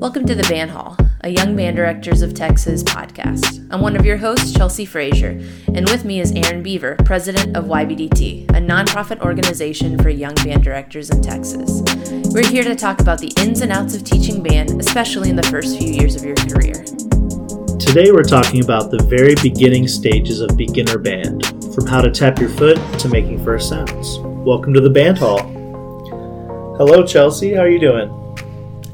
Welcome to the Band Hall, a Young Band Directors of Texas podcast. I'm one of your hosts, Chelsea Frazier, and with me is Aaron Beaver, president of YBDT, a nonprofit organization for young band directors in Texas. We're here to talk about the ins and outs of teaching band, especially in the first few years of your career. Today we're talking about the very beginning stages of beginner band, from how to tap your foot to making first sounds. Welcome to the Band Hall. Hello, Chelsea. How are you doing?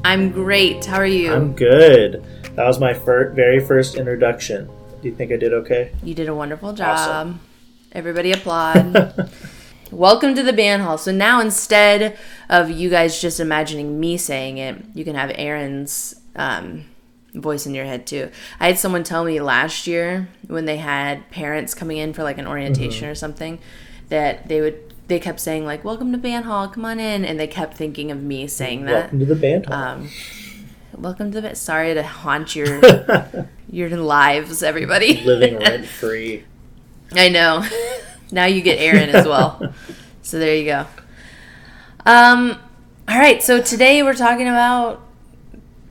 I'm great. How are you? I'm good. That was my fir- very first introduction. Do you think I did okay? You did a wonderful job. Awesome. Everybody applaud. Welcome to the band hall. So now instead of you guys just imagining me saying it, you can have Aaron's um, voice in your head too. I had someone tell me last year when they had parents coming in for like an orientation mm-hmm. or something that they would they kept saying like "Welcome to band hall, come on in," and they kept thinking of me saying that. Welcome to the band hall. Um, welcome to the. Sorry to haunt your your lives, everybody. Living rent free. I know. now you get Aaron as well. so there you go. Um. All right. So today we're talking about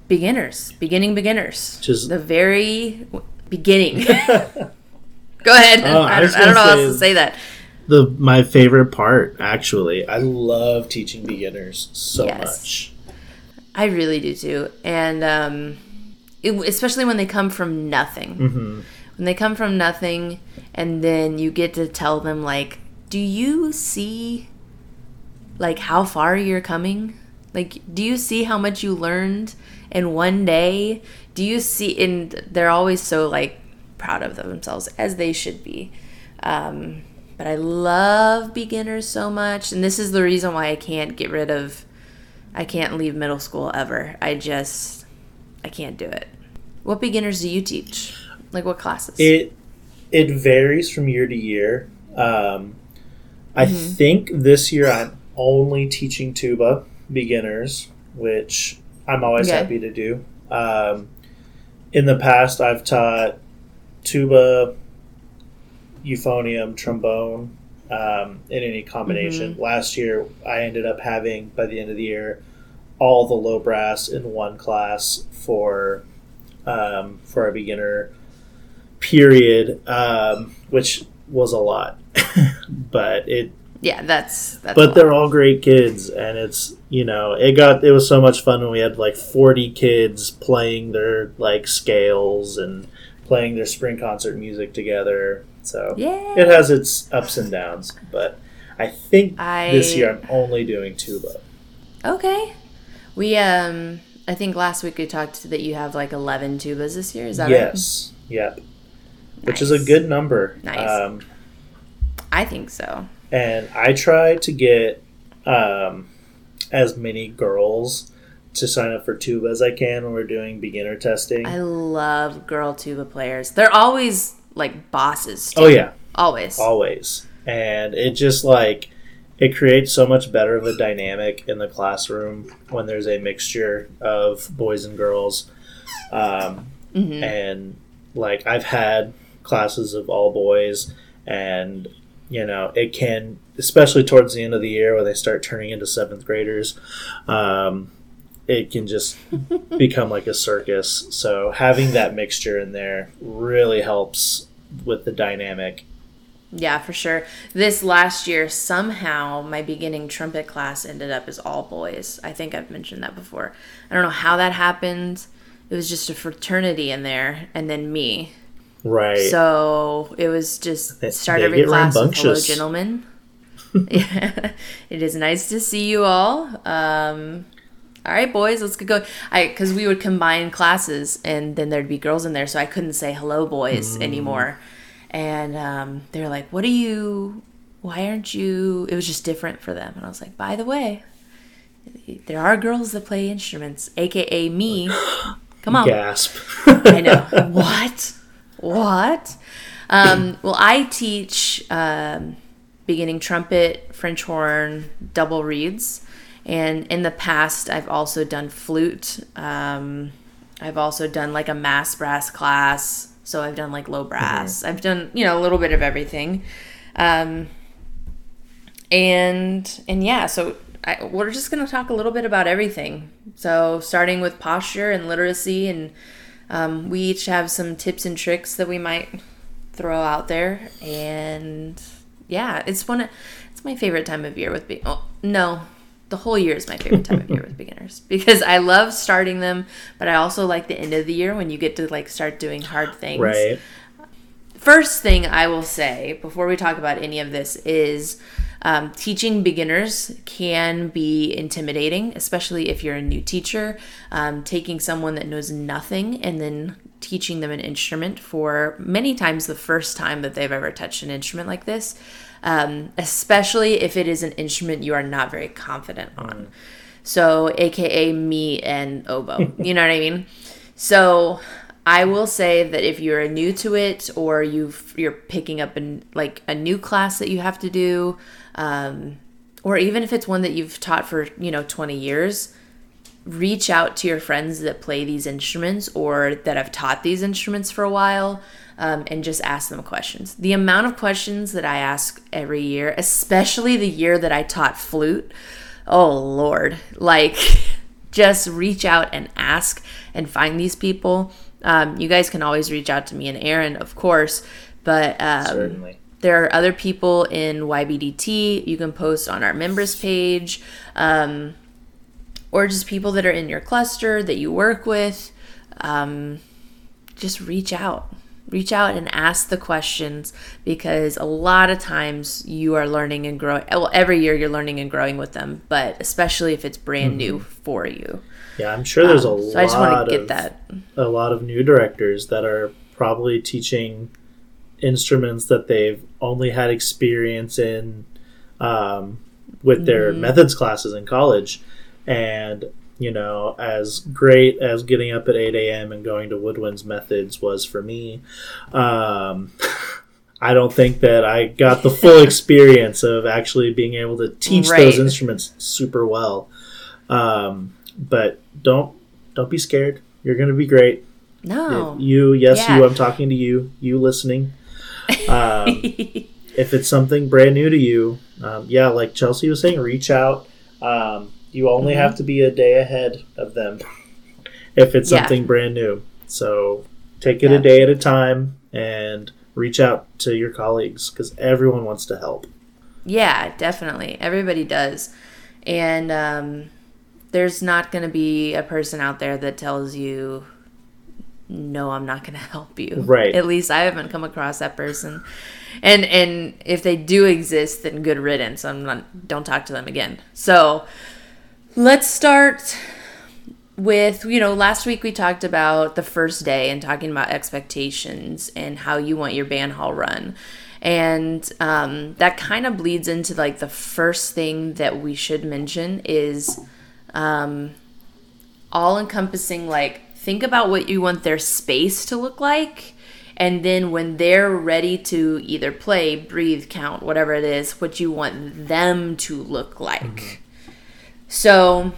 beginners, beginning beginners. Just the very beginning. Go ahead. I, I, don't, I don't know how else to say that the my favorite part actually. I love teaching beginners so yes. much. I really do too, and um, it, especially when they come from nothing. Mm-hmm. When they come from nothing, and then you get to tell them like, "Do you see, like, how far you're coming? Like, do you see how much you learned in one day? Do you see?" And they're always so like proud of themselves, as they should be. Um, but I love beginners so much. And this is the reason why I can't get rid of, I can't leave middle school ever. I just, I can't do it. What beginners do you teach? Like what classes? It, it varies from year to year. Um, I mm-hmm. think this year I'm only teaching tuba beginners, which I'm always okay. happy to do. Um, in the past, I've taught tuba, euphonium, trombone, um, in any combination. Mm-hmm. Last year, I ended up having by the end of the year all the low brass in one class for um, for a beginner period, um, which was a lot, but it. Yeah, that's. that's but they're all great kids, and it's you know it got it was so much fun when we had like forty kids playing their like scales and playing their spring concert music together so yeah. it has its ups and downs, but I think I... this year I'm only doing tuba. Okay. We um I think last week we talked that you have like 11 tubas this year. Is that yes. right? Yes. Yep. Nice. Which is a good number. Nice. Um, I think so. And I try to get um, as many girls to sign up for tuba as I can when we're doing beginner testing. I love girl tuba players. They're always like bosses. Too. Oh yeah, always, always, and it just like it creates so much better of a dynamic in the classroom when there's a mixture of boys and girls, um, mm-hmm. and like I've had classes of all boys, and you know it can especially towards the end of the year when they start turning into seventh graders. Um, it can just become like a circus. So having that mixture in there really helps with the dynamic. Yeah, for sure. This last year, somehow my beginning trumpet class ended up as all boys. I think I've mentioned that before. I don't know how that happened. It was just a fraternity in there, and then me. Right. So it was just start every class with hello, gentlemen. yeah, it is nice to see you all. Um, all right, boys, let's get going. I because we would combine classes, and then there'd be girls in there, so I couldn't say hello, boys, mm. anymore. And um, they're like, "What are you? Why aren't you?" It was just different for them, and I was like, "By the way, there are girls that play instruments, aka me. Come on, gasp! I know what, what." Um, well, I teach um, beginning trumpet, French horn, double reeds and in the past, I've also done flute. Um, I've also done like a mass brass class. So I've done like low brass. Mm-hmm. I've done, you know, a little bit of everything. Um, and and yeah, so I, we're just going to talk a little bit about everything. So, starting with posture and literacy, and um, we each have some tips and tricks that we might throw out there. And yeah, it's one. Of, it's my favorite time of year with. being oh, no, the whole year is my favorite time of year with beginners because I love starting them, but I also like the end of the year when you get to like start doing hard things. Right. First thing I will say before we talk about any of this is um, teaching beginners can be intimidating, especially if you're a new teacher. Um, taking someone that knows nothing and then teaching them an instrument for many times the first time that they've ever touched an instrument like this, um, especially if it is an instrument you are not very confident on. Mm. So, AKA me and oboe. you know what I mean? So, I will say that if you're new to it or you you're picking up in like a new class that you have to do, um, or even if it's one that you've taught for you know 20 years reach out to your friends that play these instruments or that have taught these instruments for a while um, and just ask them questions the amount of questions that i ask every year especially the year that i taught flute oh lord like just reach out and ask and find these people um, you guys can always reach out to me and aaron of course but um, there are other people in YBDT. You can post on our members page, um, or just people that are in your cluster that you work with. Um, just reach out. Reach out and ask the questions because a lot of times you are learning and growing. Well, every year you're learning and growing with them, but especially if it's brand mm-hmm. new for you. Yeah, I'm sure there's um, a so lot. I just want to get that. A lot of new directors that are probably teaching instruments that they've only had experience in um, with their mm-hmm. methods classes in college. And, you know, as great as getting up at 8 a.m. and going to Woodwinds Methods was for me, um, I don't think that I got the full experience of actually being able to teach right. those instruments super well. Um, but don't don't be scared. You're going to be great. No. You, yes, yeah. you. I'm talking to you. You listening. Um, if it's something brand new to you, um, yeah, like Chelsea was saying, reach out. Um, you only mm-hmm. have to be a day ahead of them if it's something yeah. brand new. So take it yeah. a day at a time and reach out to your colleagues because everyone wants to help. Yeah, definitely. Everybody does. And um, there's not going to be a person out there that tells you no i'm not going to help you right at least i haven't come across that person and and if they do exist then good riddance i'm not don't talk to them again so let's start with you know last week we talked about the first day and talking about expectations and how you want your band hall run and um, that kind of bleeds into like the first thing that we should mention is um, all encompassing like think about what you want their space to look like and then when they're ready to either play breathe count whatever it is what you want them to look like mm-hmm. So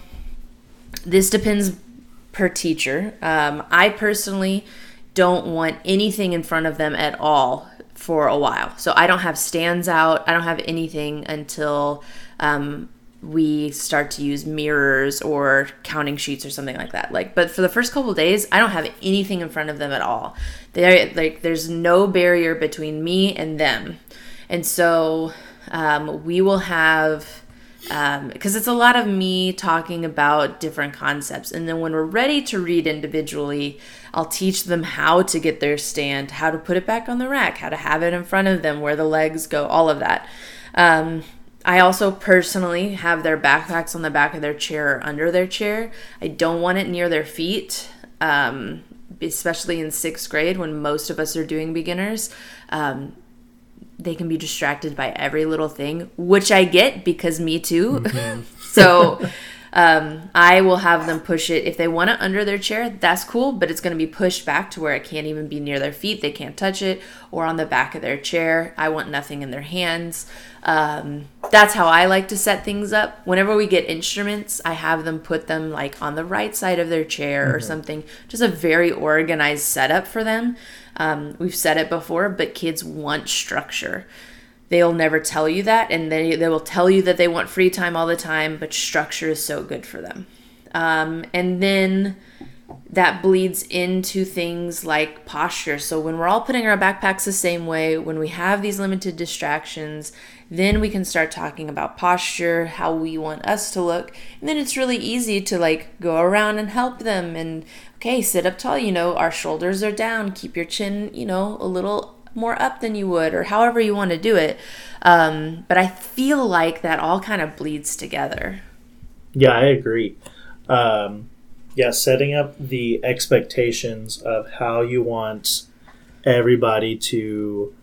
this depends per teacher um, i personally don't want anything in front of them at all for a while so i don't have stands out i don't have anything until um, we start to use mirrors or counting sheets or something like that. Like, but for the first couple days, I don't have anything in front of them at all. They like there's no barrier between me and them, and so um, we will have because um, it's a lot of me talking about different concepts, and then when we're ready to read individually, I'll teach them how to get their stand, how to put it back on the rack, how to have it in front of them, where the legs go, all of that. Um, I also personally have their backpacks on the back of their chair or under their chair. I don't want it near their feet, um, especially in sixth grade when most of us are doing beginners. Um, they can be distracted by every little thing, which I get because me too. Mm-hmm. so um, I will have them push it. If they want it under their chair, that's cool, but it's going to be pushed back to where it can't even be near their feet. They can't touch it, or on the back of their chair. I want nothing in their hands. Um, that's how I like to set things up. Whenever we get instruments, I have them put them like on the right side of their chair mm-hmm. or something. Just a very organized setup for them. Um, we've said it before, but kids want structure. they'll never tell you that and they, they will tell you that they want free time all the time but structure is so good for them. Um, and then that bleeds into things like posture. So when we're all putting our backpacks the same way when we have these limited distractions then we can start talking about posture how we want us to look. And then it's really easy to like go around and help them and okay sit up tall you know our shoulders are down keep your chin you know a little more up than you would, or however you want to do it. Um, but I feel like that all kind of bleeds together. Yeah, I agree. Um, yeah, setting up the expectations of how you want everybody to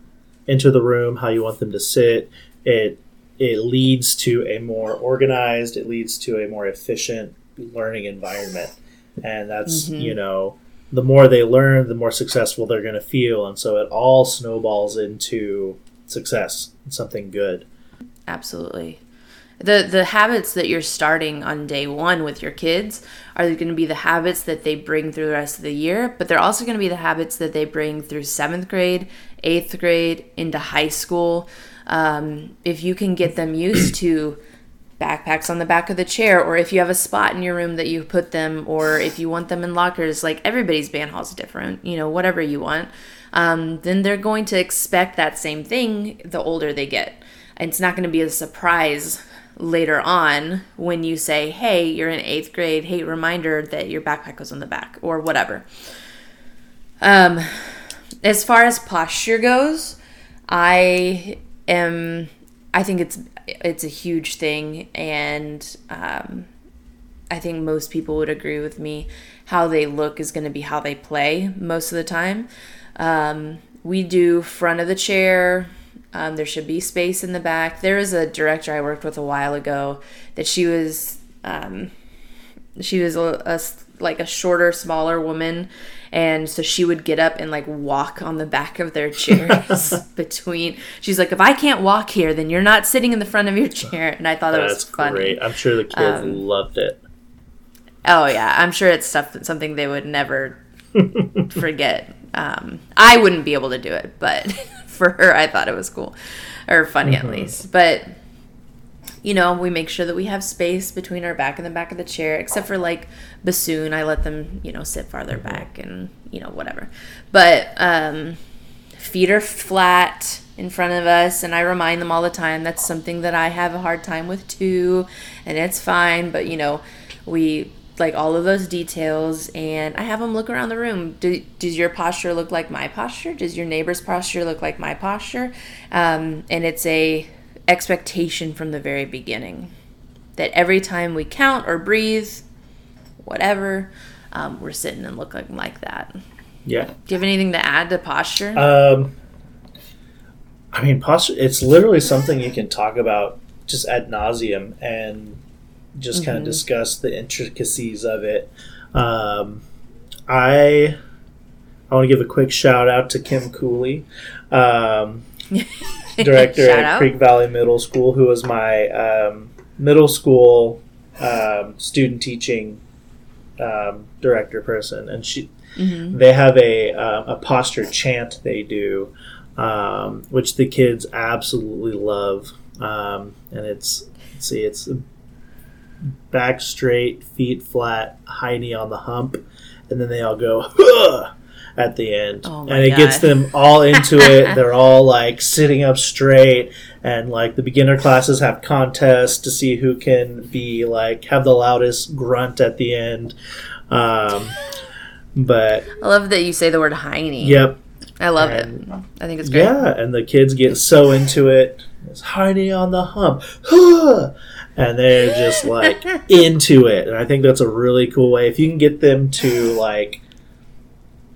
enter the room, how you want them to sit. It it leads to a more organized. It leads to a more efficient learning environment, and that's mm-hmm. you know the more they learn, the more successful they're going to feel. And so it all snowballs into success something good. Absolutely. The, the habits that you're starting on day one with your kids are going to be the habits that they bring through the rest of the year, but they're also going to be the habits that they bring through seventh grade, eighth grade, into high school. Um, if you can get them used to backpacks on the back of the chair or if you have a spot in your room that you put them or if you want them in lockers like everybody's band hall is different you know whatever you want um, then they're going to expect that same thing the older they get. And it's not going to be a surprise later on when you say hey you're in eighth grade hey reminder that your backpack was on the back or whatever. Um, as far as posture goes i am i think it's it's a huge thing, and um, I think most people would agree with me. How they look is going to be how they play most of the time. Um, we do front of the chair. Um, there should be space in the back. There was a director I worked with a while ago that she was um, she was a, a like a shorter, smaller woman, and so she would get up and like walk on the back of their chairs between. She's like, if I can't walk here, then you're not sitting in the front of your chair. And I thought that was funny. Great. I'm sure the kids um, loved it. Oh yeah, I'm sure it's stuff that something they would never forget. Um, I wouldn't be able to do it, but for her, I thought it was cool or funny mm-hmm. at least. But you know, we make sure that we have space between our back and the back of the chair, except for like bassoon. I let them, you know, sit farther back and, you know, whatever. But um, feet are flat in front of us, and I remind them all the time that's something that I have a hard time with too, and it's fine. But, you know, we like all of those details and i have them look around the room Do, does your posture look like my posture does your neighbor's posture look like my posture um, and it's a expectation from the very beginning that every time we count or breathe, whatever, um, we're sitting and looking like that. Yeah. Do you have anything to add to posture? Um, I mean, posture, it's literally something you can talk about just ad nauseum and just mm-hmm. kind of discuss the intricacies of it. Um, I I want to give a quick shout out to Kim Cooley. Um, director at out. Creek Valley Middle School, who was my um, middle school um, student teaching um, director person, and she mm-hmm. they have a uh, a posture chant they do, um, which the kids absolutely love, um, and it's see, it's back straight, feet flat, high knee on the hump, and then they all go. Huh! At the end. Oh and it God. gets them all into it. They're all like sitting up straight and like the beginner classes have contests to see who can be like have the loudest grunt at the end. Um, but I love that you say the word hiney. Yep. I love and, it. I think it's great. Yeah, and the kids get so into it. It's hiney on the hump. and they're just like into it. And I think that's a really cool way. If you can get them to like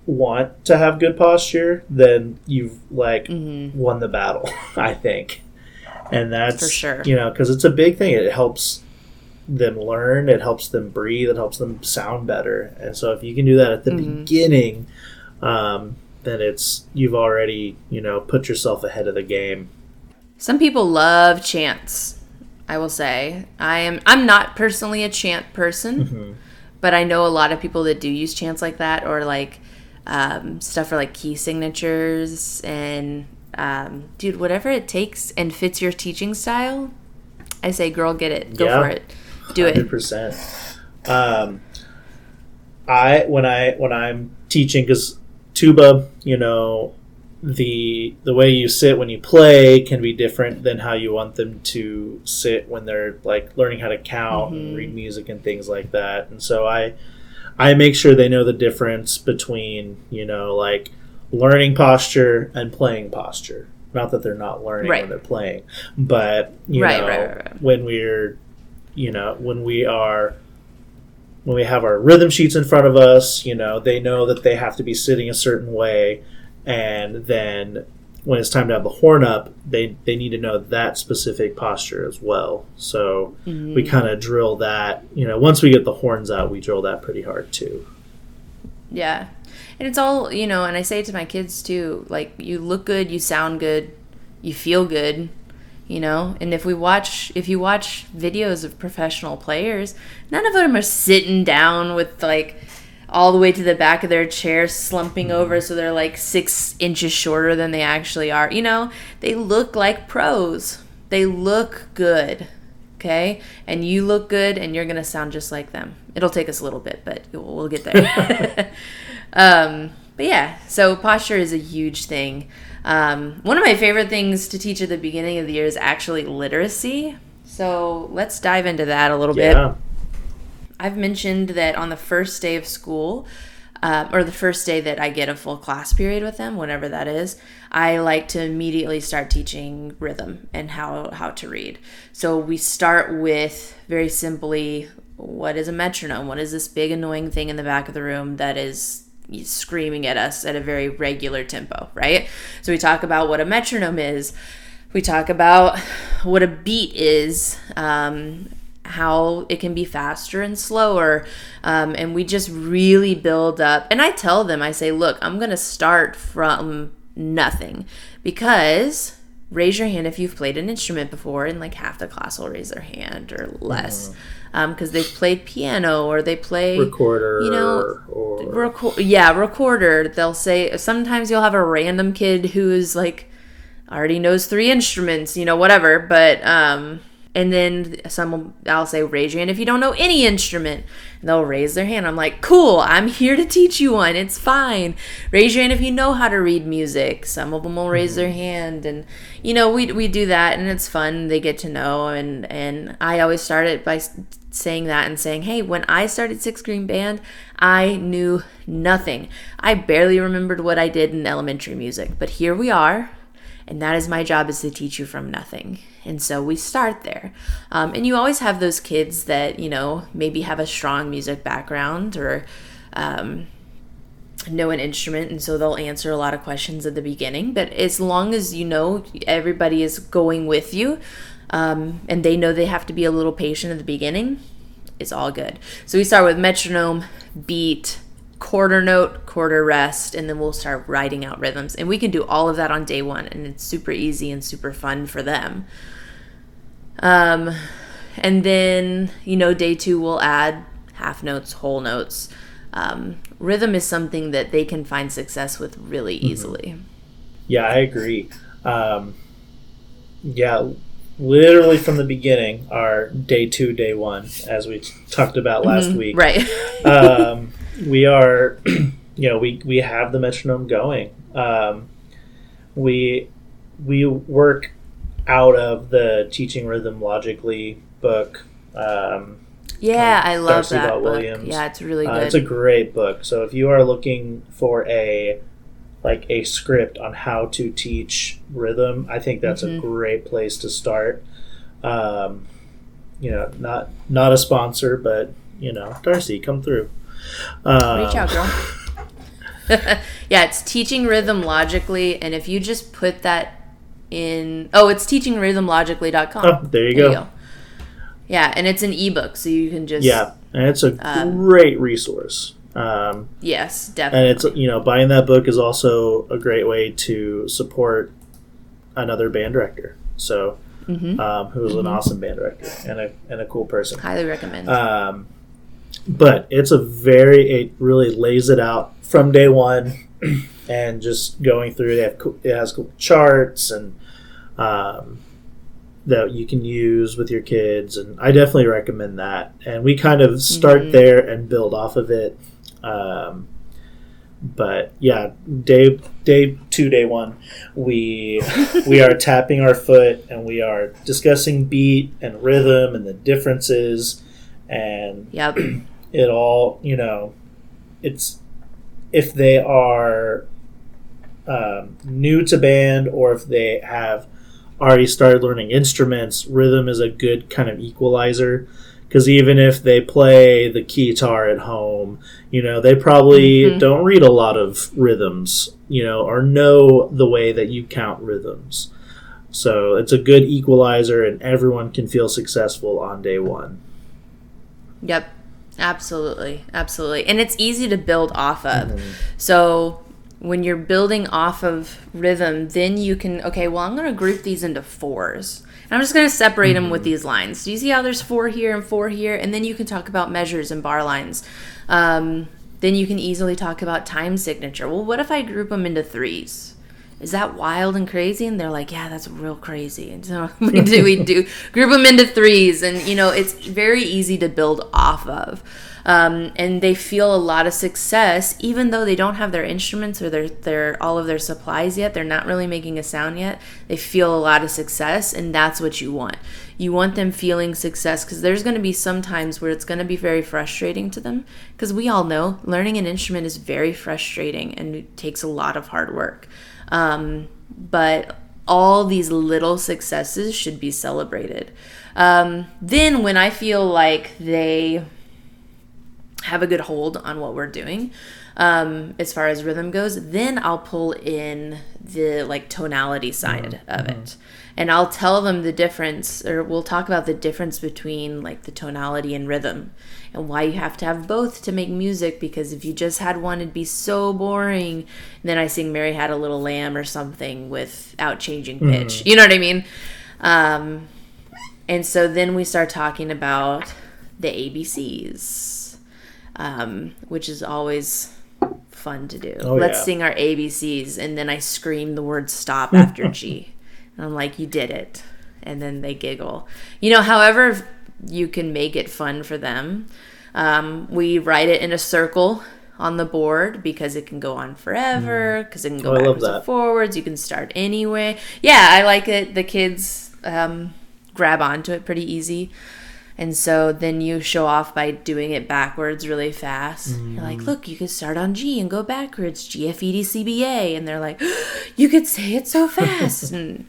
want to have good posture, then you've like mm-hmm. won the battle. I think, and that's for sure. You know, because it's a big thing. It helps them learn. It helps them breathe. It helps them sound better. And so, if you can do that at the mm-hmm. beginning, um, then it's you've already you know put yourself ahead of the game. Some people love chants. I will say I am. I'm not personally a chant person. Mm-hmm. But I know a lot of people that do use chants like that, or like um, stuff for like key signatures and um, dude, whatever it takes and fits your teaching style, I say, girl, get it, go Yeah. for it, do it. Hundred percent. Um, I when I when I'm teaching because tuba, you know, the the way you sit when you play can be different than how you want them to sit when they're like learning how to count and Mhm. read music and things like that. And so I I make sure they know the difference between you know like learning posture and playing posture. Not that they're not learning Right. when they're playing, but you Right, know right, when we're you know when we are when we have our rhythm sheets in front of us you know they know that they have to be sitting a certain way and then when it's time to have the horn up they they need to know that specific posture as well so Mm-hmm. we kind of drill that you know once we get the horns out we drill that pretty hard too Yeah. And it's all, you know, and I say to my kids too, like you look good, you sound good, you feel good, you know? And if we watch if you watch videos of professional players, none of them are sitting down with like all the way to the back of their chair slumping over so they're like 6 inches shorter than they actually are. You know, they look like pros. They look good. Okay? And you look good and you're going to sound just like them. It'll take us a little bit, but we'll we'll get there. um, but yeah, so posture is a huge thing. Um, one of my favorite things to teach at the beginning of the year is actually literacy. So let's dive into that a little bit. I've mentioned that on the first day of school, uh, or the first day that I get a full class period with them, whenever that is, I like to immediately start teaching rhythm and how how to read. So we start with very simply, what is a metronome? What is this big annoying thing in the back of the room that is screaming at us at a very regular tempo, right? So we talk about what a metronome is. We talk about what a beat is, um, how it can be faster and slower. Um, and we just really build up. And I tell them, I say, look, I'm going to start from nothing because raise your hand if you've played an instrument before, and like half the class will raise their hand or less because they've played piano or they play recorder you know, or Reco- yeah, recorder. They'll say sometimes you'll have a random kid who is like already knows three instruments, you know, whatever. But um, and then some will, I'll say raise your hand if you don't know any instrument. And they'll raise their hand. I'm like, cool. I'm here to teach you one. It's fine. Raise your hand if you know how to read music. Some of them will raise their mm-hmm. hand, and you know, we we do that, and it's fun. They get to know, and and I always start it by saying that and saying, hey, when I started Six Green Band, I knew nothing. I barely remembered what I did in elementary music, but here we are, and that is my job is to teach you from nothing. And so we start there. Um, and you always have those kids that, you know, maybe have a strong music background or um, know an instrument, and so they'll answer a lot of questions at the beginning. But as long as you know everybody is going with you, um, and they know they have to be a little patient at the beginning, it's all good. So we start with metronome, beat, quarter note, quarter rest, and then we'll start writing out rhythms. And we can do all of that on day one, and it's super easy and super fun for them. Um, and then, you know, day two, we'll add half notes, whole notes. Um, rhythm is something that they can find success with really easily. Yeah, I agree. Um, yeah, literally from the beginning, our day two, day one, as we talked about last week. Mm-hmm. Right. um, we are, you know, we we have the metronome going. Um, we we work out of the teaching rhythm logically book. Um, yeah, I love Darcy that Bell book. Williams. Yeah, it's really uh, it's a great book. So if you are looking for a like a script on how to teach rhythm, I think that's Mm-hmm. a great place to start. Um, you know, not not a sponsor, but you know, Darcy, come through. Um, Reach out, girl. yeah, it's teaching rhythm logically, and if you just put that in, oh, it's teachingrhythmlogically.com. Oh, there you go. Yeah, and it's an ebook, so you can just Yeah, and it's a Um, great resource. Um, yes, definitely. and it's you know buying that book is also a great way to support another band director. So, Mhm. um, who's an awesome band director and a and a cool person. highly recommend. Um, but it's a very it really lays it out from day one, and just going through. They have cool, it has cool charts and um, that you can use with your kids, and I definitely recommend that. And we kind of start mm-hmm. there and build off of it. Um, but yeah, day day two, day one, we we are tapping our foot and we are discussing beat and rhythm and the differences, and yep. it all you know, it's if they are um, new to band or if they have already started learning instruments, rhythm is a good kind of equalizer because even if they play the guitar at home, you know, they probably mm-hmm. don't read a lot of rhythms, you know, or know the way that you count rhythms. So it's a good equalizer, and everyone can feel successful on day one. Yep, absolutely, absolutely, and it's easy to build off of. Mm-hmm. So when you're building off of rhythm, then you can okay. Well, I'm going to group these into fours And I'm just going to separate mm-hmm. them with these lines. Do you see how there's four here and four here? And then you can talk about measures and bar lines. Um, then you can easily talk about time signature. Well, what if I group them into threes? Is that wild and crazy? And they're like, yeah, that's real crazy. And so we do, we do group them into threes. And, you know, it's very easy to build off of um, and they feel a lot of success even though they don't have their instruments or their, their all of their supplies yet they're not really making a sound yet they feel a lot of success and that's what you want you want them feeling success because there's going to be some times where it's going to be very frustrating to them because we all know learning an instrument is very frustrating and it takes a lot of hard work um, but all these little successes should be celebrated um, then when i feel like they have a good hold on what we're doing um, as far as rhythm goes then i'll pull in the like tonality side mm-hmm. of it mm-hmm. and i'll tell them the difference or we'll talk about the difference between like the tonality and rhythm and why you have to have both to make music because if you just had one it'd be so boring and then i sing mary had a little lamb or something without changing pitch mm. you know what i mean um, and so then we start talking about the abcs um, which is always fun to do. Oh, Let's yeah. sing our ABCs, and then I scream the word stop after G. And I'm like, you did it. And then they giggle. You know, however, you can make it fun for them. Um, we write it in a circle on the board because it can go on forever, because mm. it can go oh, backwards and forwards. You can start anyway. Yeah, I like it. The kids um, grab onto it pretty easy. And so then you show off by doing it backwards really fast. Mm. You're like, look, you could start on G and go backwards, G F E D C B A. And they're like, you could say it so fast. and,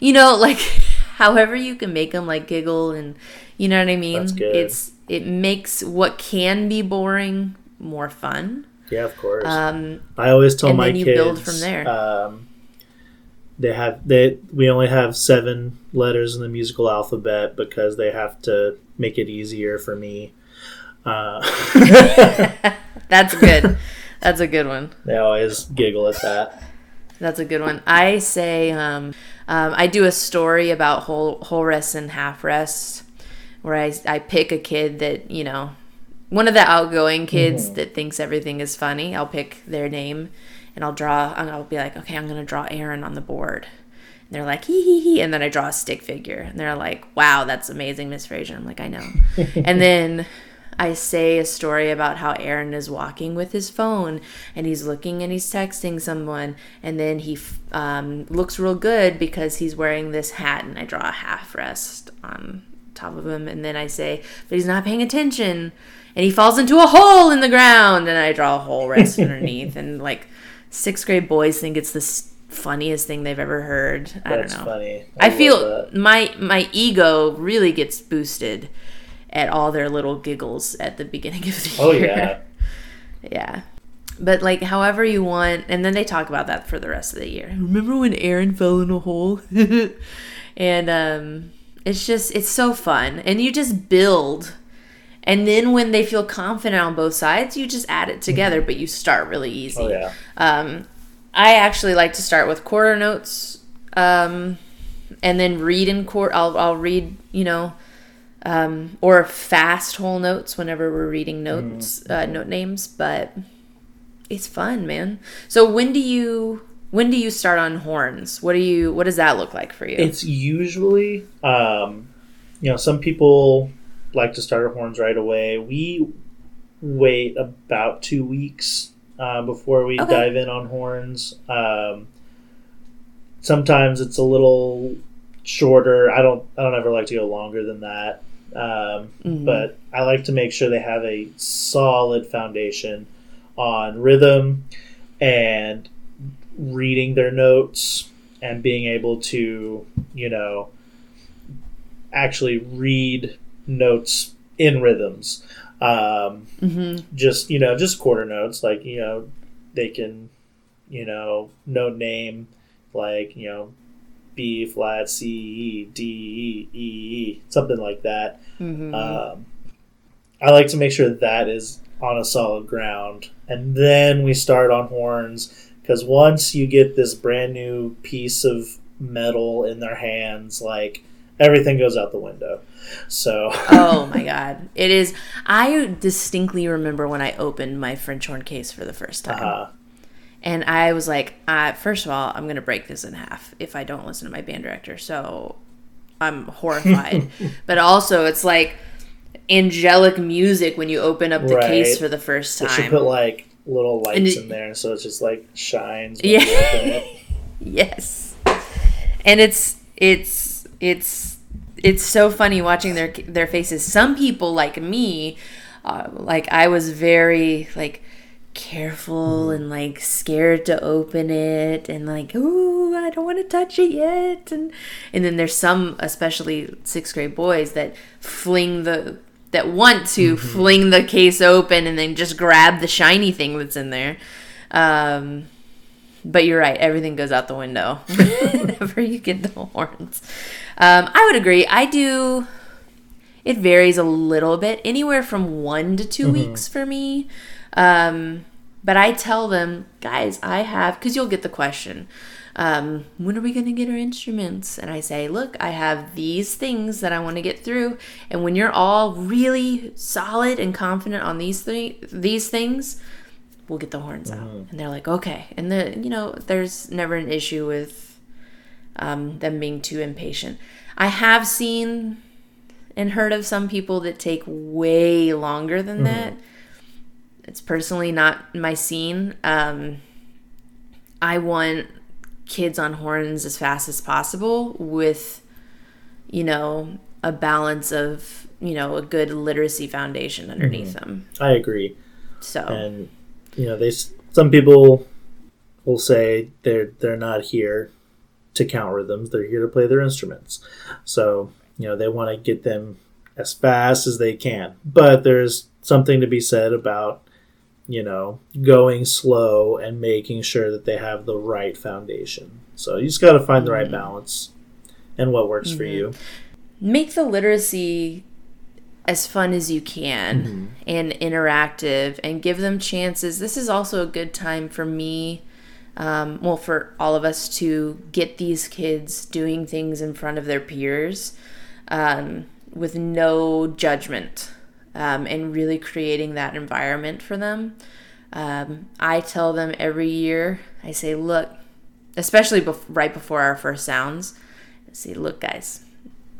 you know, like, however you can make them like giggle and, you know what I mean? It's, it makes what can be boring more fun. Yeah, of course. Um, I always tell my kids, build from there. Um, they have they we only have seven letters in the musical alphabet because they have to make it easier for me. Uh, That's good. That's a good one. They always giggle at that. That's a good one. I say um, um, I do a story about whole whole rest and half rest, where I I pick a kid that you know, one of the outgoing kids mm-hmm. that thinks everything is funny. I'll pick their name and I'll draw, I'll be like, okay, I'm going to draw Aaron on the board. And they're like, hee hee hee. And then I draw a stick figure. And they're like, wow, that's amazing, Miss Frazier. I'm like, I know. and then I say a story about how Aaron is walking with his phone and he's looking and he's texting someone. And then he um, looks real good because he's wearing this hat. And I draw a half rest on top of him. And then I say, but he's not paying attention. And he falls into a hole in the ground. And I draw a whole rest underneath. And like, sixth grade boys think it's the funniest thing they've ever heard. I don't know. Funny. I, I feel that. my my ego really gets boosted at all their little giggles at the beginning of the oh, year. Oh yeah. yeah. But like however you want and then they talk about that for the rest of the year. Remember when Aaron fell in a hole? and um it's just it's so fun and you just build and then when they feel confident on both sides, you just add it together, but you start really easy. Oh, yeah. Um, I actually like to start with quarter notes um, and then read in quarter. I'll, I'll read, you know, um, or fast whole notes whenever we're reading notes, mm. uh, note names. But It's fun, man. So when do you when do you start on horns? What do you what does that look like for you? It's usually um, you know, some people like to start horns right away. We wait about two weeks uh, before we okay. dive in on horns. Um, sometimes it's a little shorter. I don't I don't ever like to go longer than that. Um, mm-hmm. But I like to make sure they have a solid foundation on rhythm and reading their notes and being able to, you know, actually read notes in rhythms. Um, mm-hmm. Just you know, just quarter notes. Like you know, they can, you know, note name like you know, B flat C E D E E E something like that. Mm-hmm. Um, I like to make sure that is on a solid ground, and then we start on horns because once you get this brand new piece of metal in their hands, like everything goes out the window. So Oh my god. It is I distinctly remember when I opened my French horn case for the first time. Uh-huh. And I was like, uh, first of all, I'm going to break this in half if I don't listen to my band director. So I'm horrified. but also, it's like angelic music when you open up the right. case for the first time. They should put like little lights it, in there so it just like shines. yeah. yes. And it's it's it's it's so funny watching their their faces. Some people like me, uh, like I was very like careful and like scared to open it and like ooh I don't want to touch it yet and and then there's some especially sixth grade boys that fling the that want to mm-hmm. fling the case open and then just grab the shiny thing that's in there. Um, but you're right everything goes out the window. Whenever you get the horns. Um, I would agree. I do it varies a little bit anywhere from one to 2 mm-hmm. weeks for me. Um, but I tell them, guys, I have, because you'll get the question, um, when are we going to get our instruments? And I say, look, I have these things that I want to get through. And when you're all really solid and confident on these, th- these things, we'll get the horns mm-hmm. out. And they're like, okay. And the, you know, there's never an issue with um, them being too impatient. I have seen and heard of some people that take way longer than mm-hmm. that it's personally not my scene. Um, I want kids on horns as fast as possible with, you know, a balance of, you know, a good literacy foundation underneath mm-hmm. them. I agree. So, and, you know, they, some people will say they're, they're not here to count rhythms. They're here to play their instruments. So, you know, they want to get them as fast as they can. But there's something to be said about you know, going slow and making sure that they have the right foundation. So you just got to find the right mm-hmm. balance and what works mm-hmm. for you. Make the literacy as fun as you can mm-hmm. and interactive and give them chances. This is also a good time for me, um, well, for all of us to get these kids doing things in front of their peers um, with no judgment um, and really creating that environment for them. Um, I tell them every year, I say, look, especially bef- right before our first sounds, I say, look, guys,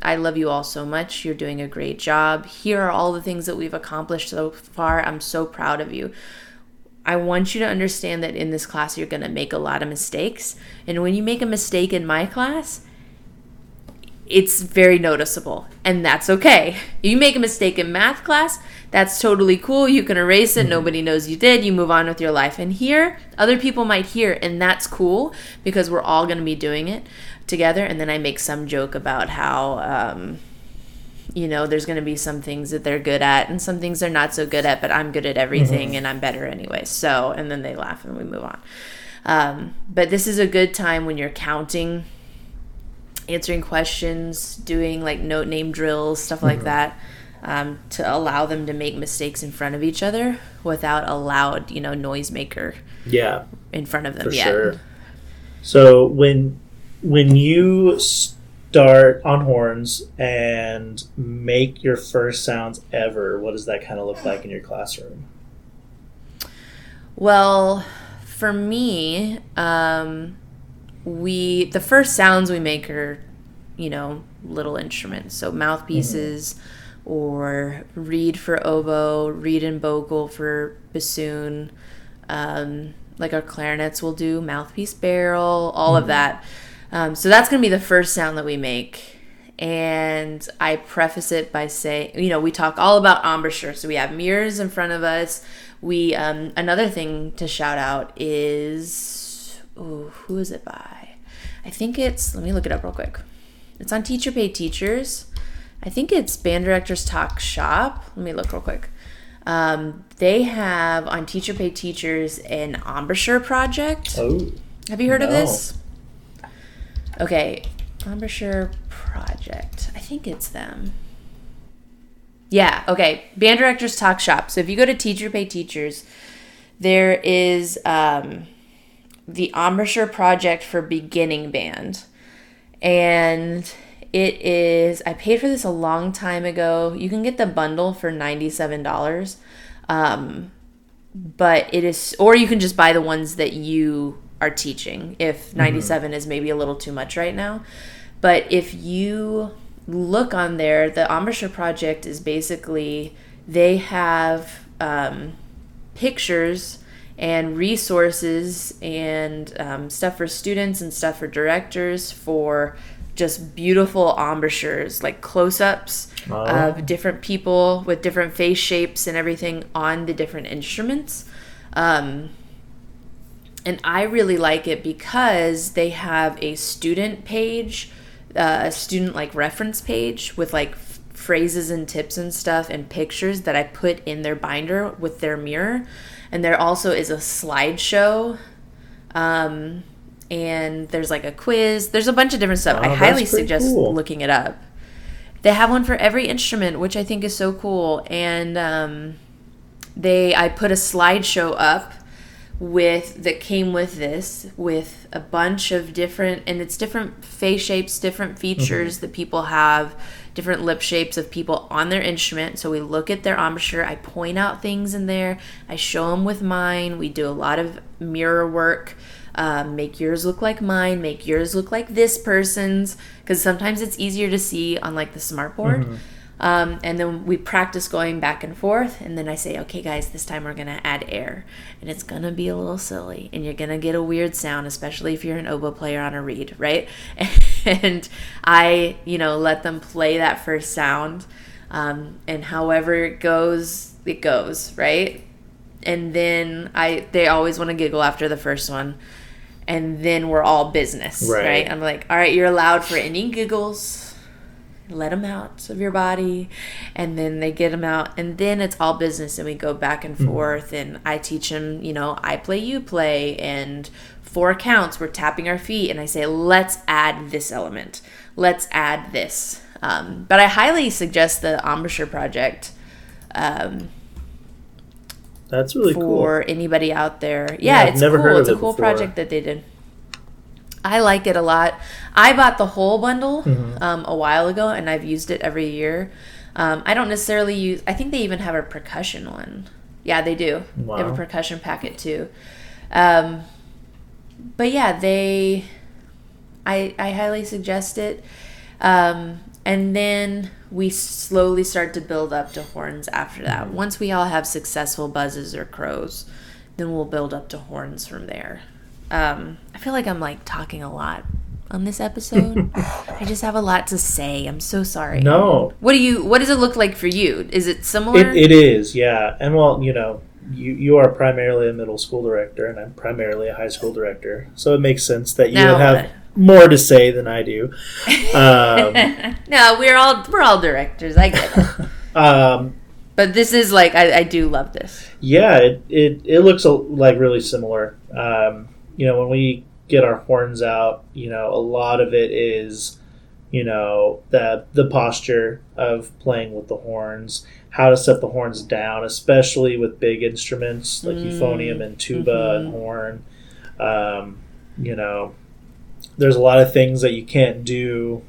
I love you all so much. You're doing a great job. Here are all the things that we've accomplished so far. I'm so proud of you. I want you to understand that in this class, you're going to make a lot of mistakes. And when you make a mistake in my class, it's very noticeable and that's okay. You make a mistake in math class that's totally cool. You can erase it. Mm-hmm. nobody knows you did. You move on with your life. And here other people might hear and that's cool because we're all going to be doing it together. And then i make some joke about how um, you know there's going to be some things that they're good at and some things they're not so good at but i'm good at everything mm-hmm. and i'm better anyway. So and then they laugh and we move on. Um, but this is a good time when you're counting answering questions, doing like note name drills, stuff like mm-hmm. that, um, to allow them to make mistakes in front of each other without a loud, you know, noisemaker. Yeah. In front of them. For yet. sure. So when when you start on horns and make your first sounds ever, what does that kind of look like in your classroom? Well, for me, um, we the first sounds we make are, you know, little instruments, so mouthpieces, mm-hmm. or reed for oboe, reed and bocal for bassoon. Um, like our clarinets will do mouthpiece barrel, all mm-hmm. of that. Um, so that's going to be the first sound that we make. And I preface it by saying, you know, we talk all about embouchure. So we have mirrors in front of us. We um, another thing to shout out is ooh, who is it by? I think it's let me look it up real quick. It's on Teacher Pay Teachers. I think it's Band Directors Talk Shop. Let me look real quick. Um, they have on Teacher Pay Teachers an embouchure project. Oh, have you heard no. of this? Okay, embouchure project. I think it's them. Yeah, okay. Band directors talk shop. So if you go to Teacher Pay Teachers, there is um, the embouchure project for beginning band. And it is, I paid for this a long time ago. You can get the bundle for $97. Um, but it is, or you can just buy the ones that you are teaching if 97 mm-hmm. is maybe a little too much right now. But if you look on there, the embouchure project is basically they have um, pictures and resources and um, stuff for students and stuff for directors for just beautiful embouchures, like close ups of different people with different face shapes and everything on the different instruments. Um, and I really like it because they have a student page, uh, a student like reference page with like f- phrases and tips and stuff and pictures that I put in their binder with their mirror. And there also is a slideshow. Um, and there's like a quiz. There's a bunch of different stuff. Oh, I highly suggest cool. looking it up. They have one for every instrument, which I think is so cool. And um, they, I put a slideshow up with that came with this with a bunch of different and it's different face shapes different features mm-hmm. that people have different lip shapes of people on their instrument so we look at their embouchure i point out things in there i show them with mine we do a lot of mirror work um, make yours look like mine make yours look like this person's because sometimes it's easier to see on like the smartboard mm-hmm. Um, and then we practice going back and forth. And then I say, okay, guys, this time we're going to add air. And it's going to be a little silly. And you're going to get a weird sound, especially if you're an oboe player on a reed, right? and I, you know, let them play that first sound. Um, and however it goes, it goes, right? And then I, they always want to giggle after the first one. And then we're all business, right? right? I'm like, all right, you're allowed for any giggles let them out of your body and then they get them out and then it's all business and we go back and mm-hmm. forth and i teach them you know i play you play and four counts we're tapping our feet and i say let's add this element let's add this um, but i highly suggest the embouchure project um, that's really for cool. For anybody out there yeah, yeah it's cool it's a cool before. project that they did I like it a lot. I bought the whole bundle mm-hmm. um, a while ago, and I've used it every year. Um, I don't necessarily use. I think they even have a percussion one. Yeah, they do. Wow. They have a percussion packet too. Um, but yeah, they. I I highly suggest it. Um, and then we slowly start to build up to horns after that. Mm-hmm. Once we all have successful buzzes or crows, then we'll build up to horns from there. Um, I feel like I'm like talking a lot on this episode. I just have a lot to say. I'm so sorry. No. What do you? What does it look like for you? Is it similar? It, it is, yeah. And well, you know, you you are primarily a middle school director, and I'm primarily a high school director, so it makes sense that you have more to say than I do. Um, no, we're all we're all directors. I get it. um, but this is like I, I do love this. Yeah, it it, it looks like really similar. Um, you know, when we get our horns out, you know, a lot of it is, you know, the the posture of playing with the horns, how to set the horns down, especially with big instruments like mm. euphonium and tuba mm-hmm. and horn. Um, you know, there's a lot of things that you can't do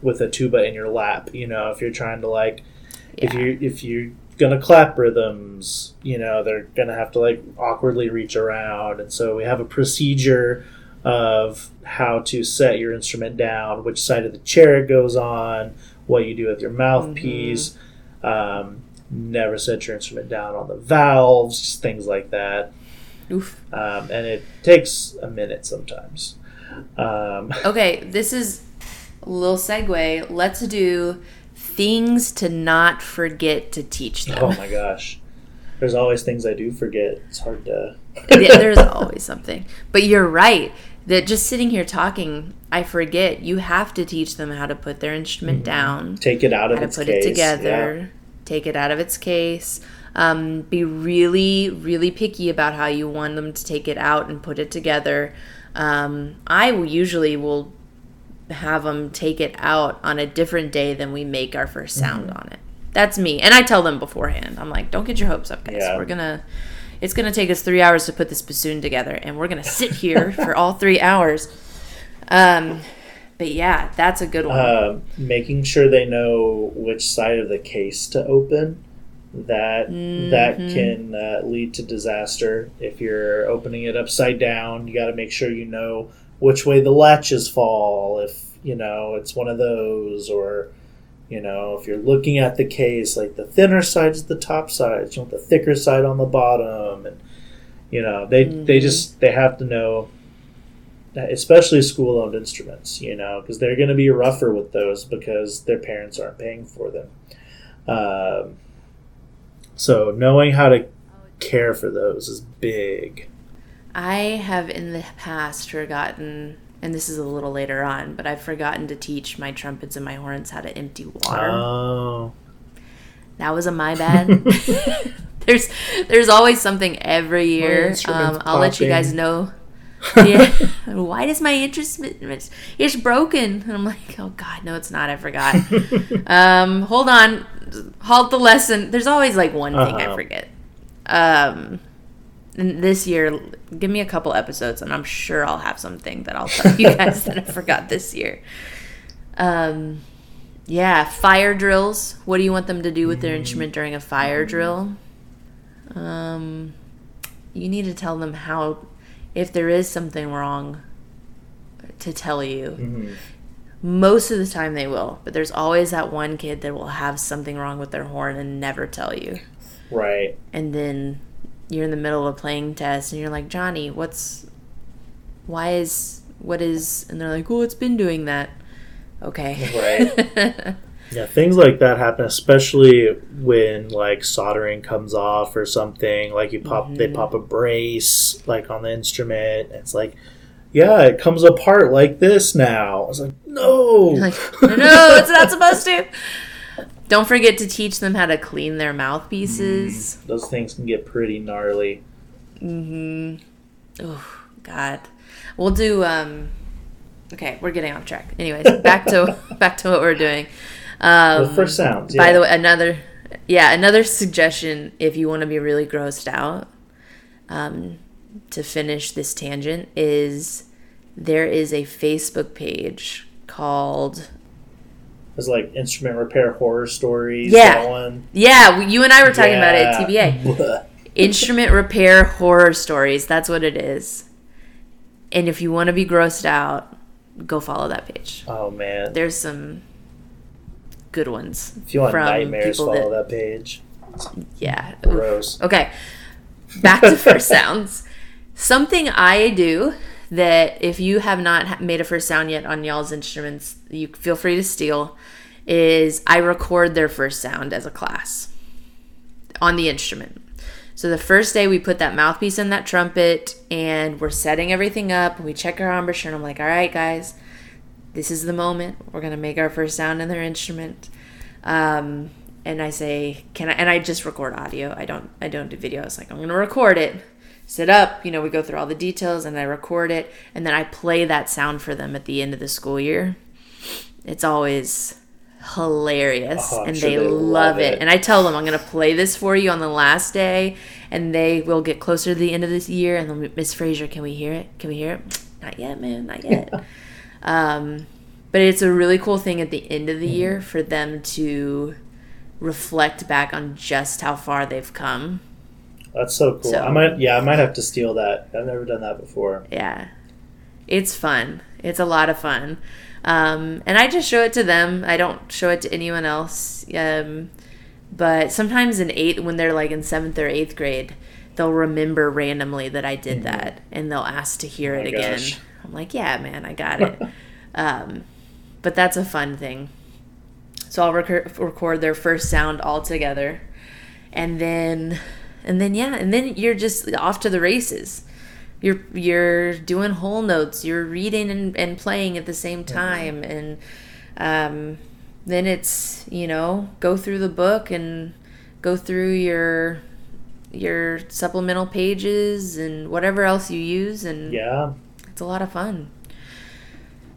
with a tuba in your lap. You know, if you're trying to like, yeah. if you if you're gonna clap rhythms. You know, they're gonna have to like awkwardly reach around, and so we have a procedure of how to set your instrument down, which side of the chair it goes on, what you do with your mouthpiece. Mm-hmm. Um, never set your instrument down on the valves, just things like that. Oof. Um, and it takes a minute sometimes. Um, okay, this is a little segue. Let's do things to not forget to teach them. Oh my gosh. There's always things I do forget. It's hard to. yeah, there's always something. But you're right that just sitting here talking, I forget. You have to teach them how to put their instrument mm-hmm. down, take it out of its put case, it together, yeah. Take it out of its case. Um, be really, really picky about how you want them to take it out and put it together. Um, I usually will have them take it out on a different day than we make our first sound mm-hmm. on it. That's me, and I tell them beforehand. I'm like, don't get your hopes up, guys. Yeah. We're gonna. It's gonna take us three hours to put this bassoon together, and we're gonna sit here for all three hours. Um, but yeah, that's a good one. Uh, making sure they know which side of the case to open. That mm-hmm. that can uh, lead to disaster if you're opening it upside down. You got to make sure you know which way the latches fall if you know it's one of those or you know if you're looking at the case like the thinner side is the top side you want the thicker side on the bottom and you know they mm-hmm. they just they have to know especially school owned instruments you know because they're going to be rougher with those because their parents aren't paying for them um, so knowing how to care for those is big I have in the past forgotten, and this is a little later on, but I've forgotten to teach my trumpets and my horns how to empty water. Oh. That was a my bad. there's there's always something every year. Um, I'll let you guys know. Yeah. Why does my instrument it's broken? And I'm like, oh god, no, it's not. I forgot. um, hold on, halt the lesson. There's always like one thing uh-huh. I forget. Um, this year, give me a couple episodes, and I'm sure I'll have something that I'll tell you guys that I forgot this year. Um, yeah, fire drills. What do you want them to do with their instrument during a fire drill? Um, you need to tell them how, if there is something wrong, to tell you. Mm-hmm. Most of the time they will, but there's always that one kid that will have something wrong with their horn and never tell you. Right. And then you're in the middle of a playing test and you're like, Johnny, what's, why is, what is, and they're like, oh, it's been doing that. Okay. Right. yeah, things like that happen, especially when like soldering comes off or something. Like you pop, mm-hmm. they pop a brace like on the instrument. it's like, yeah, it comes apart like this now. I was like, no, like, no, it's not supposed to. Don't forget to teach them how to clean their mouthpieces. Mm, those things can get pretty gnarly. Mm-hmm. Oh God. We'll do. Um, okay, we're getting off track. Anyways, back to back to what we're doing. Um, sounds. Yeah. By the way, another yeah another suggestion if you want to be really grossed out um, to finish this tangent is there is a Facebook page called It's like instrument repair horror stories. Yeah, yeah. You and I were talking yeah. about it at TBA. instrument repair horror stories. That's what it is. And if you want to be grossed out, go follow that page. Oh man, there's some good ones. If you want nightmares, follow that, that page. Yeah, gross. Okay, back to first sounds. Something I do that if you have not made a first sound yet on y'all's instruments, you feel free to steal. Is I record their first sound as a class on the instrument. So the first day we put that mouthpiece in that trumpet and we're setting everything up. We check our embouchure and I'm like, all right, guys, this is the moment. We're gonna make our first sound in their instrument. Um, and I say, can I? And I just record audio. I don't. I don't do video. I was like, I'm gonna record it sit up, you know, we go through all the details and I record it and then I play that sound for them at the end of the school year. It's always hilarious oh, and sure they, they, love, it. it. And I tell them I'm going to play this for you on the last day and they will get closer to the end of this year and Miss Fraser, can we hear it? Can we hear it? Not yet, man, not yet. um, but it's a really cool thing at the end of the year for them to reflect back on just how far they've come. That's so cool. So, I might, yeah, I might have to steal that. I've never done that before. Yeah, it's fun. It's a lot of fun, um, and I just show it to them. I don't show it to anyone else. Um, but sometimes in eighth, when they're like in seventh or eighth grade, they'll remember randomly that I did mm-hmm. that, and they'll ask to hear oh it again. Gosh. I'm like, yeah, man, I got it. um, but that's a fun thing. So I'll rec- record their first sound all together, and then, and then yeah, and then you're just off to the races. You're you're doing whole notes. You're reading and, and playing at the same mm-hmm. time, and um, then it's you know go through the book and go through your your supplemental pages and whatever else you use, and yeah, it's a lot of fun.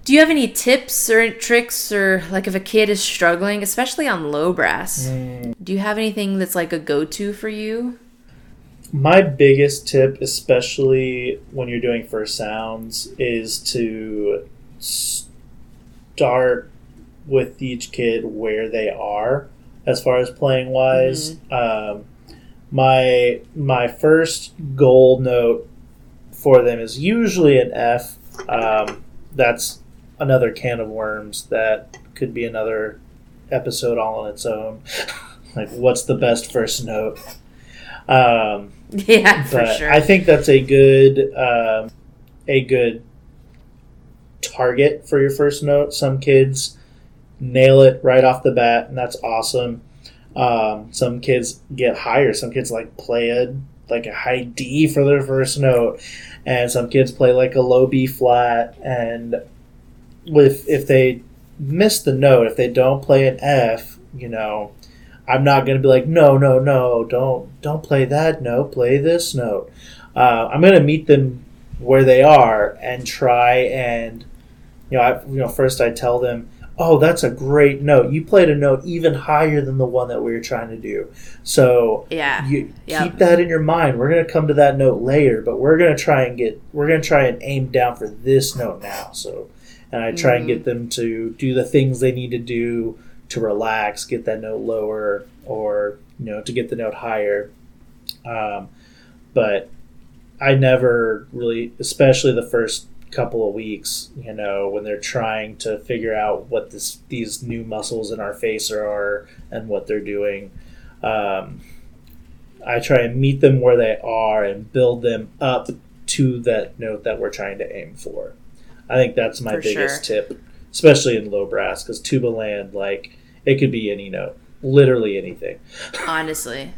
Do you have any tips or tricks or like if a kid is struggling, especially on low brass? Mm. Do you have anything that's like a go-to for you? My biggest tip, especially when you're doing first sounds, is to start with each kid where they are as far as playing wise. Mm-hmm. Um, my my first goal note for them is usually an F. Um, that's another can of worms that could be another episode all on its own. like, what's the best first note? Um, yeah, for sure. I think that's a good um, a good target for your first note. Some kids nail it right off the bat, and that's awesome. Um, some kids get higher. Some kids like play a like a high D for their first note, and some kids play like a low B flat, and with if they miss the note, if they don't play an F, you know, I'm not going to be like, no, no, no, don't don't play that note, play this note. Uh, I'm going to meet them where they are and try and you know, I, you know, first I tell them, oh, that's a great note. You played a note even higher than the one that we were trying to do. So yeah, you yep. keep that in your mind. We're going to come to that note later, but we're going to try and get we're going to try and aim down for this note now. So and I try mm-hmm. and get mm-hmm. them to do the things they need to do to relax, get that note lower, or you know to get the note higher. Um, but I never really, especially the first couple of weeks, you know, when they're trying to figure out what this these new muscles in our face are and what they're doing. Um, I try and meet them where they are and build them up to that note that we're trying to aim for. I think that's my For biggest sure. tip, especially in low brass, because tuba land, like, it could be any note, literally anything. Honestly.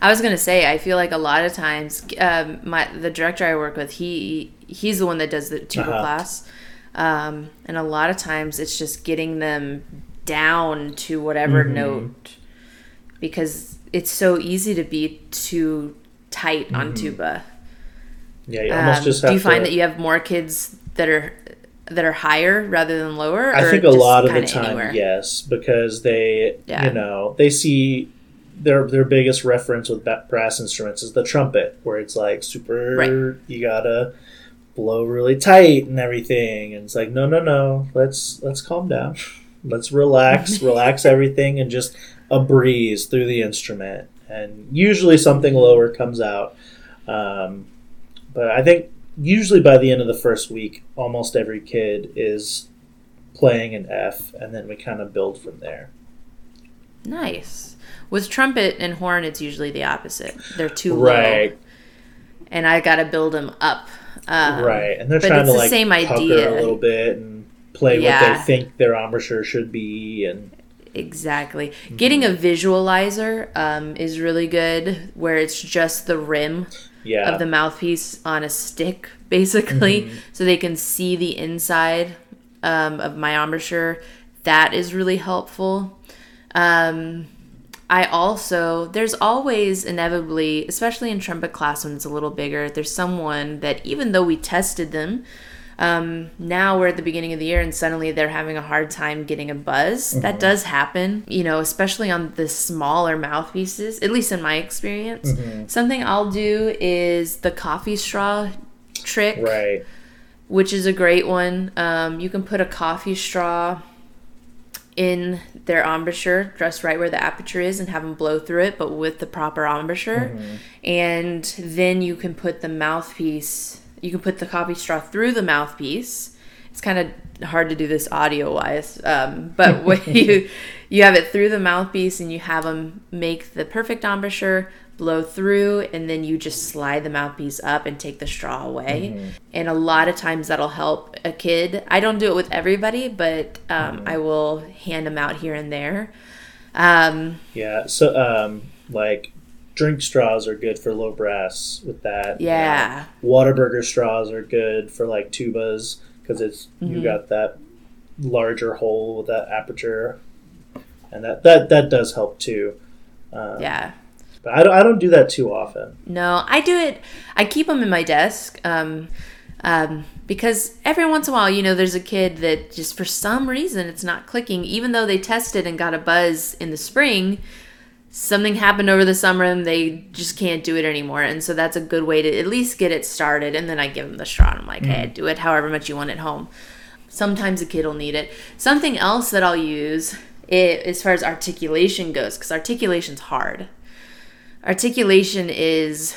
I was gonna say, I feel like a lot of times, um, my the director I work with, he he's the one that does the tuba uh-huh. class, um, and a lot of times it's just getting them down to whatever mm-hmm. note, because it's so easy to be too tight mm-hmm. on tuba. Yeah, you almost um, just. do you find that you have more kids that are that are higher rather than lower? I think a lot of the time, anywhere? yes, because they, yeah. you know, they see their their biggest reference with brass instruments is the trumpet, where it's like super, right. you gotta blow really tight and everything, and it's like no, no, no, let's let's calm down, let's relax, relax everything, and just a breeze through the instrument, and usually something lower comes out. Um, but I think usually by the end of the first week, almost every kid is playing an F, and then we kind of build from there. Nice. With trumpet and horn, it's usually the opposite. They're too right. low, and I got to build them up. Um, right, and they're trying to like the same idea a little bit and play yeah. what they think their embouchure should be, and exactly mm-hmm. getting a visualizer um, is really good, where it's just the rim yeah. of the mouthpiece on a stick, basically, mm-hmm. so they can see the inside um, of my embouchure. That is really helpful. Um, I also, there's always inevitably, especially in trumpet class when it's a little bigger, there's someone that even though we tested them, um, now we're at the beginning of the year and suddenly they're having a hard time getting a buzz. Mm-hmm. That does happen, you know, especially on the smaller mouthpieces, at least in my experience. Mm-hmm. Something I'll do is the coffee straw trick. Right. Which is a great one. Um, you can put a coffee straw in their embouchure, just right where the aperture is, and have them blow through it, but with the proper embouchure. Mm-hmm. And then you can put the mouthpiece, you can put the coffee straw through the mouthpiece. It's kind of hard to do this audio wise, um, but when you you have it through the mouthpiece and you have them make the perfect embouchure, blow through and then you just slide the mouthpiece up and take the straw away. Mm-hmm. and a lot of times that'll help a kid. I don't do it with everybody but um, mm-hmm. i will hand them out here and there. Um, yeah so um, like drink straws are good for low brass with that. Yeah. Uh, Whataburger straws are good for like tubas because it's mm-hmm. you got that larger hole with that aperture. And that that that does help too. Um, yeah but I don't, I don't do that too often. No, I do it. I keep them in my desk um, um, because every once in a while, you know, there's a kid that just for some reason it's not clicking, even though they tested and got a buzz in the spring. Something happened over the summer and they just can't do it anymore. And so that's a good way to at least get it started. And then I give them the straw and I'm like, mm. hey, do it however much you want at home. Sometimes a kid will need it. Something else that I'll use it, as far as articulation goes, because articulation's hard. Articulation is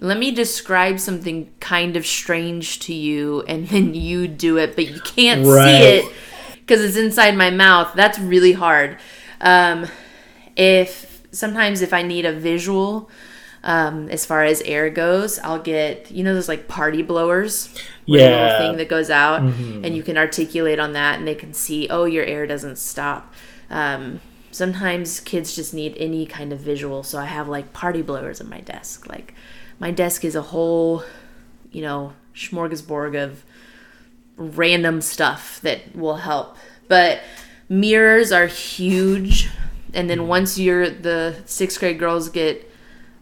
let me describe something kind of strange to you and then you do it, but you can't right. see it because it's inside my mouth. That's really hard. Um, if sometimes if I need a visual, um, as far as air goes, I'll get you know those like party blowers, yeah, thing that goes out, mm-hmm. and you can articulate on that, and they can see oh your air doesn't stop. Um, sometimes kids just need any kind of visual so i have like party blowers on my desk. Like my desk is a whole you know smorgasbord of random stuff that will help. But mirrors are huge and then once you're the sixth grade girls get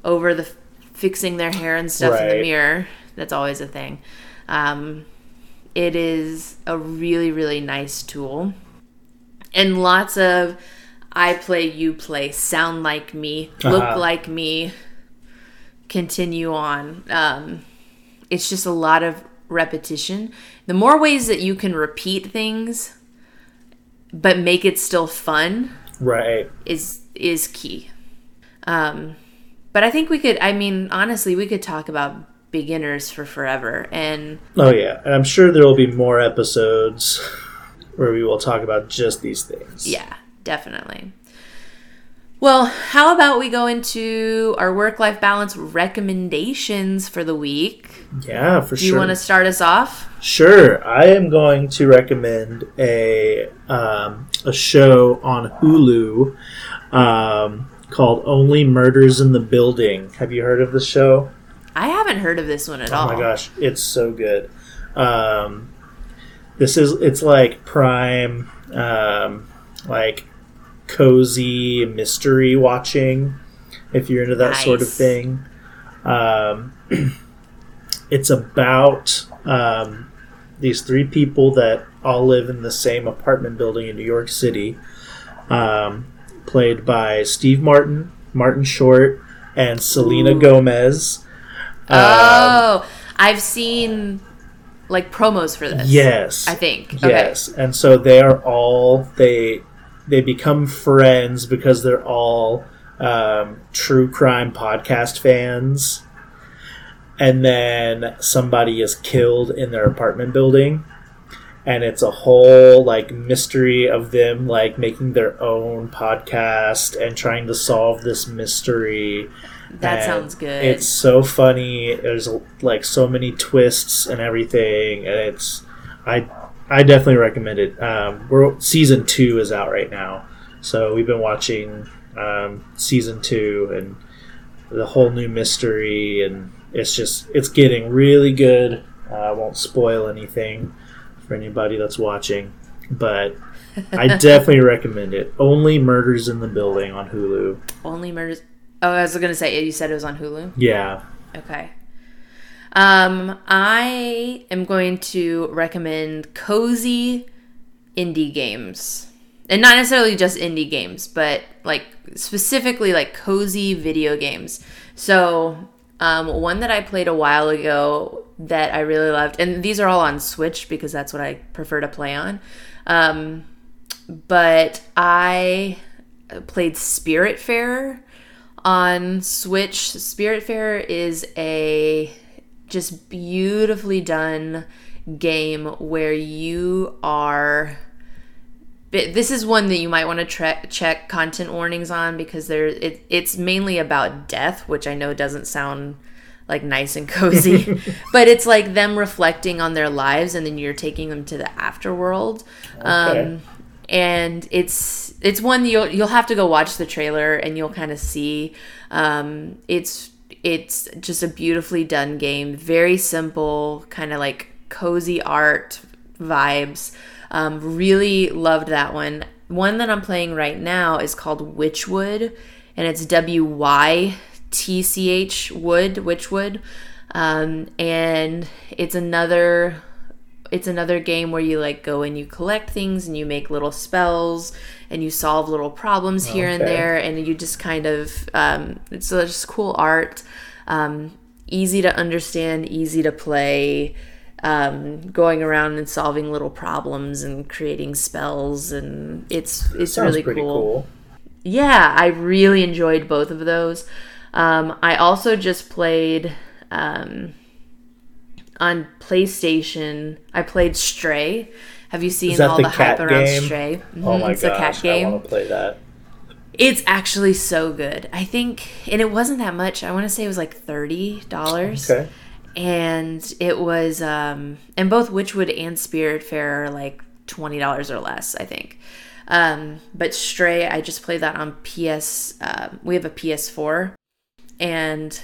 over the fixing their hair and stuff right. in the mirror that's always a thing. Um, it is a really really nice tool. And lots of I play, you play, sound like me, look uh-huh. like me, continue on. Um, it's just a lot of repetition. The more ways that you can repeat things, but make it still fun, right, is is key. Um, but I think we could. I mean, honestly, we could talk about beginners for forever. And oh yeah, and I'm sure there will be more episodes where we will talk about just these things. Yeah, definitely. Well, how about we go into our work life balance recommendations for the week? Yeah, for Do sure. Do you want to start us off? Sure. I am going to recommend a um, a show on Hulu um, called Only Murders in the Building. Have you heard of the show? I haven't heard of this one at oh all. Oh my gosh, it's so good. Um, this is it's like prime, um, like cozy mystery watching if you're into that nice. sort of thing. Um, it's about um, these three people that all live in the same apartment building in New York City, um, played by Steve Martin, Martin Short, and Selena Ooh. Gomez. oh, um, I've seen like promos for this. Yes, I think. Yes, okay. and so they are all they they become friends because they're all um, true crime podcast fans. And then somebody is killed in their apartment building. And it's a whole like mystery of them like making their own podcast and trying to solve this mystery. That and sounds good. It's so funny. There's like so many twists and everything, and it's I I definitely recommend it. Um, we're season two is out right now, so we've been watching um, season two and the whole new mystery, and it's just it's getting really good. Uh, I won't spoil anything for anybody that's watching, but I definitely recommend it. Only Murders in the Building on Hulu. Only Murders. Oh, I was gonna say you said it was on Hulu. Yeah. Okay. Um, I am going to recommend cozy indie games. And not necessarily just indie games, but like specifically like cozy video games. So, um, one that I played a while ago that I really loved, and these are all on Switch because that's what I prefer to play on. Um, but I played Spiritfarer on Switch. Spiritfarer is a just beautifully done game where you are this is one that you might want to check content warnings on because there it, it's mainly about death which i know doesn't sound like nice and cozy but it's like them reflecting on their lives and then you're taking them to the afterworld okay. um, and it's it's one you'll you'll have to go watch the trailer and you'll kind of see um, it's it's just a beautifully done game very simple kind of like cozy art vibes. Um, really loved that one. One that I'm playing right now is called Wytchwood, and it's W Y T C H Wood, Wytchwood, um, and it's another it's another game where you like go and you collect things and you make little spells and you solve little problems here okay. and there and you just kind of um, it's just cool art um, easy to understand easy to play um, going around and solving little problems and creating spells, and it's it's really cool. cool. Yeah, I really enjoyed both of those. Um, I also just played um, on PlayStation. I played Stray. Have you seen all the, the hype around? Stray? Mm-hmm. Oh my it's gosh, a cat game. I want to play that. It's actually so good. I think, and it wasn't that much. I want to say it was like thirty dollars. Okay and it was um and both Wytchwood and Spiritfarer are like twenty dollars or less, I think. Um, but Stray, I just played that on PS. Uh, we have a PS4, and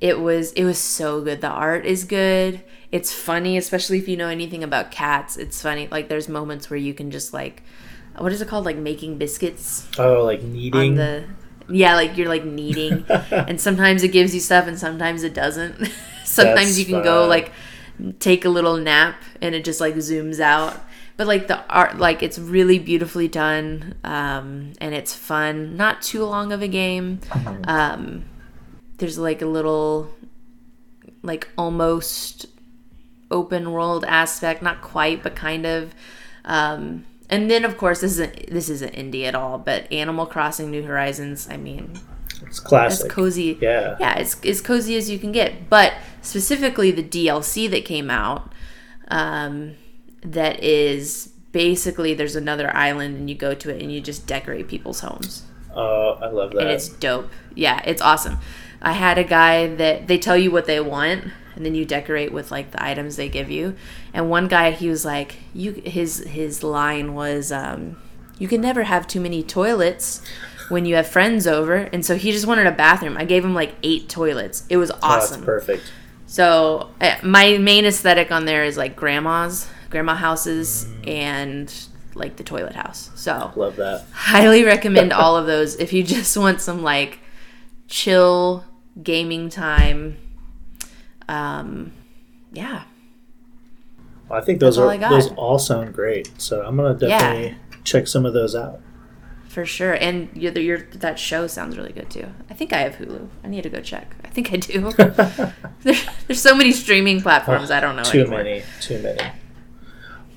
it was it was so good. The art is good. It's funny, especially if you know anything about cats. It's funny. Like there's moments where you can just like, what is it called? Like making biscuits. Oh, like kneading. the yeah, like you're like kneading, and sometimes it gives you stuff, and sometimes it doesn't. Sometimes That's you can fun. go like take a little nap and it just like zooms out. But like the art, like it's really beautifully done, um, and it's fun. Not too long of a game. Mm-hmm. Um, there's like a little, like almost open world aspect, not quite, but kind of. Um, and then of course this isn't this isn't indie at all, but Animal Crossing New Horizons. I mean, it's classic. As cozy. Yeah. Yeah, it's as cozy as you can get. But specifically the DLC that came out, um, that is basically there's another island and you go to it and you just decorate people's homes. Oh, I love that. And it's dope. Yeah, it's awesome. I had a guy that they tell you what they want and then you decorate with like the items they give you. And one guy he was like you his his line was um, you can never have too many toilets when you have friends over. And so he just wanted a bathroom. I gave him like eight toilets. It was awesome. Oh, perfect. So uh, my main aesthetic on there is like grandmas, grandma houses, mm. and like the toilet house. So love that. Highly recommend all of those if you just want some like chill gaming time. Um, yeah. Well, I think those That's are those all sound great. So I'm gonna definitely yeah. check some of those out for sure. And your, your that show sounds really good too. I think I have Hulu. I need to go check. I think I do. there, there's so many streaming platforms. I don't know. Too anymore. many. Too many.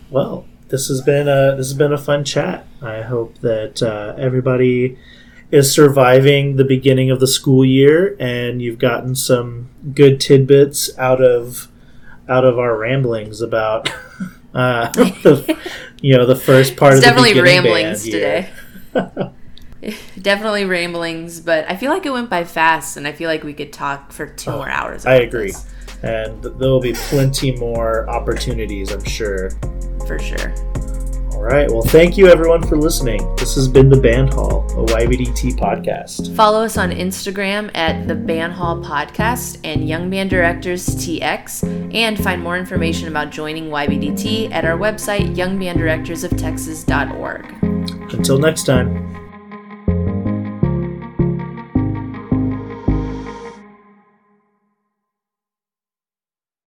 Well, this has been a this has been a fun chat. I hope that uh, everybody is surviving the beginning of the school year and you've gotten some good tidbits out of out of our ramblings about uh, the, you know the first part it's of the school. It's definitely ramblings today. Definitely ramblings, but I feel like it went by fast, and I feel like we could talk for two oh, more hours. I agree. This. And there will be plenty more opportunities, I'm sure. For sure. All right. Well, thank you everyone for listening. This has been The Band Hall, a YBDT podcast. Follow us on Instagram at The Band Hall Podcast and Young Band Directors TX, and find more information about joining YBDT at our website, youngbanddirectorsoftexas.org. Until next time.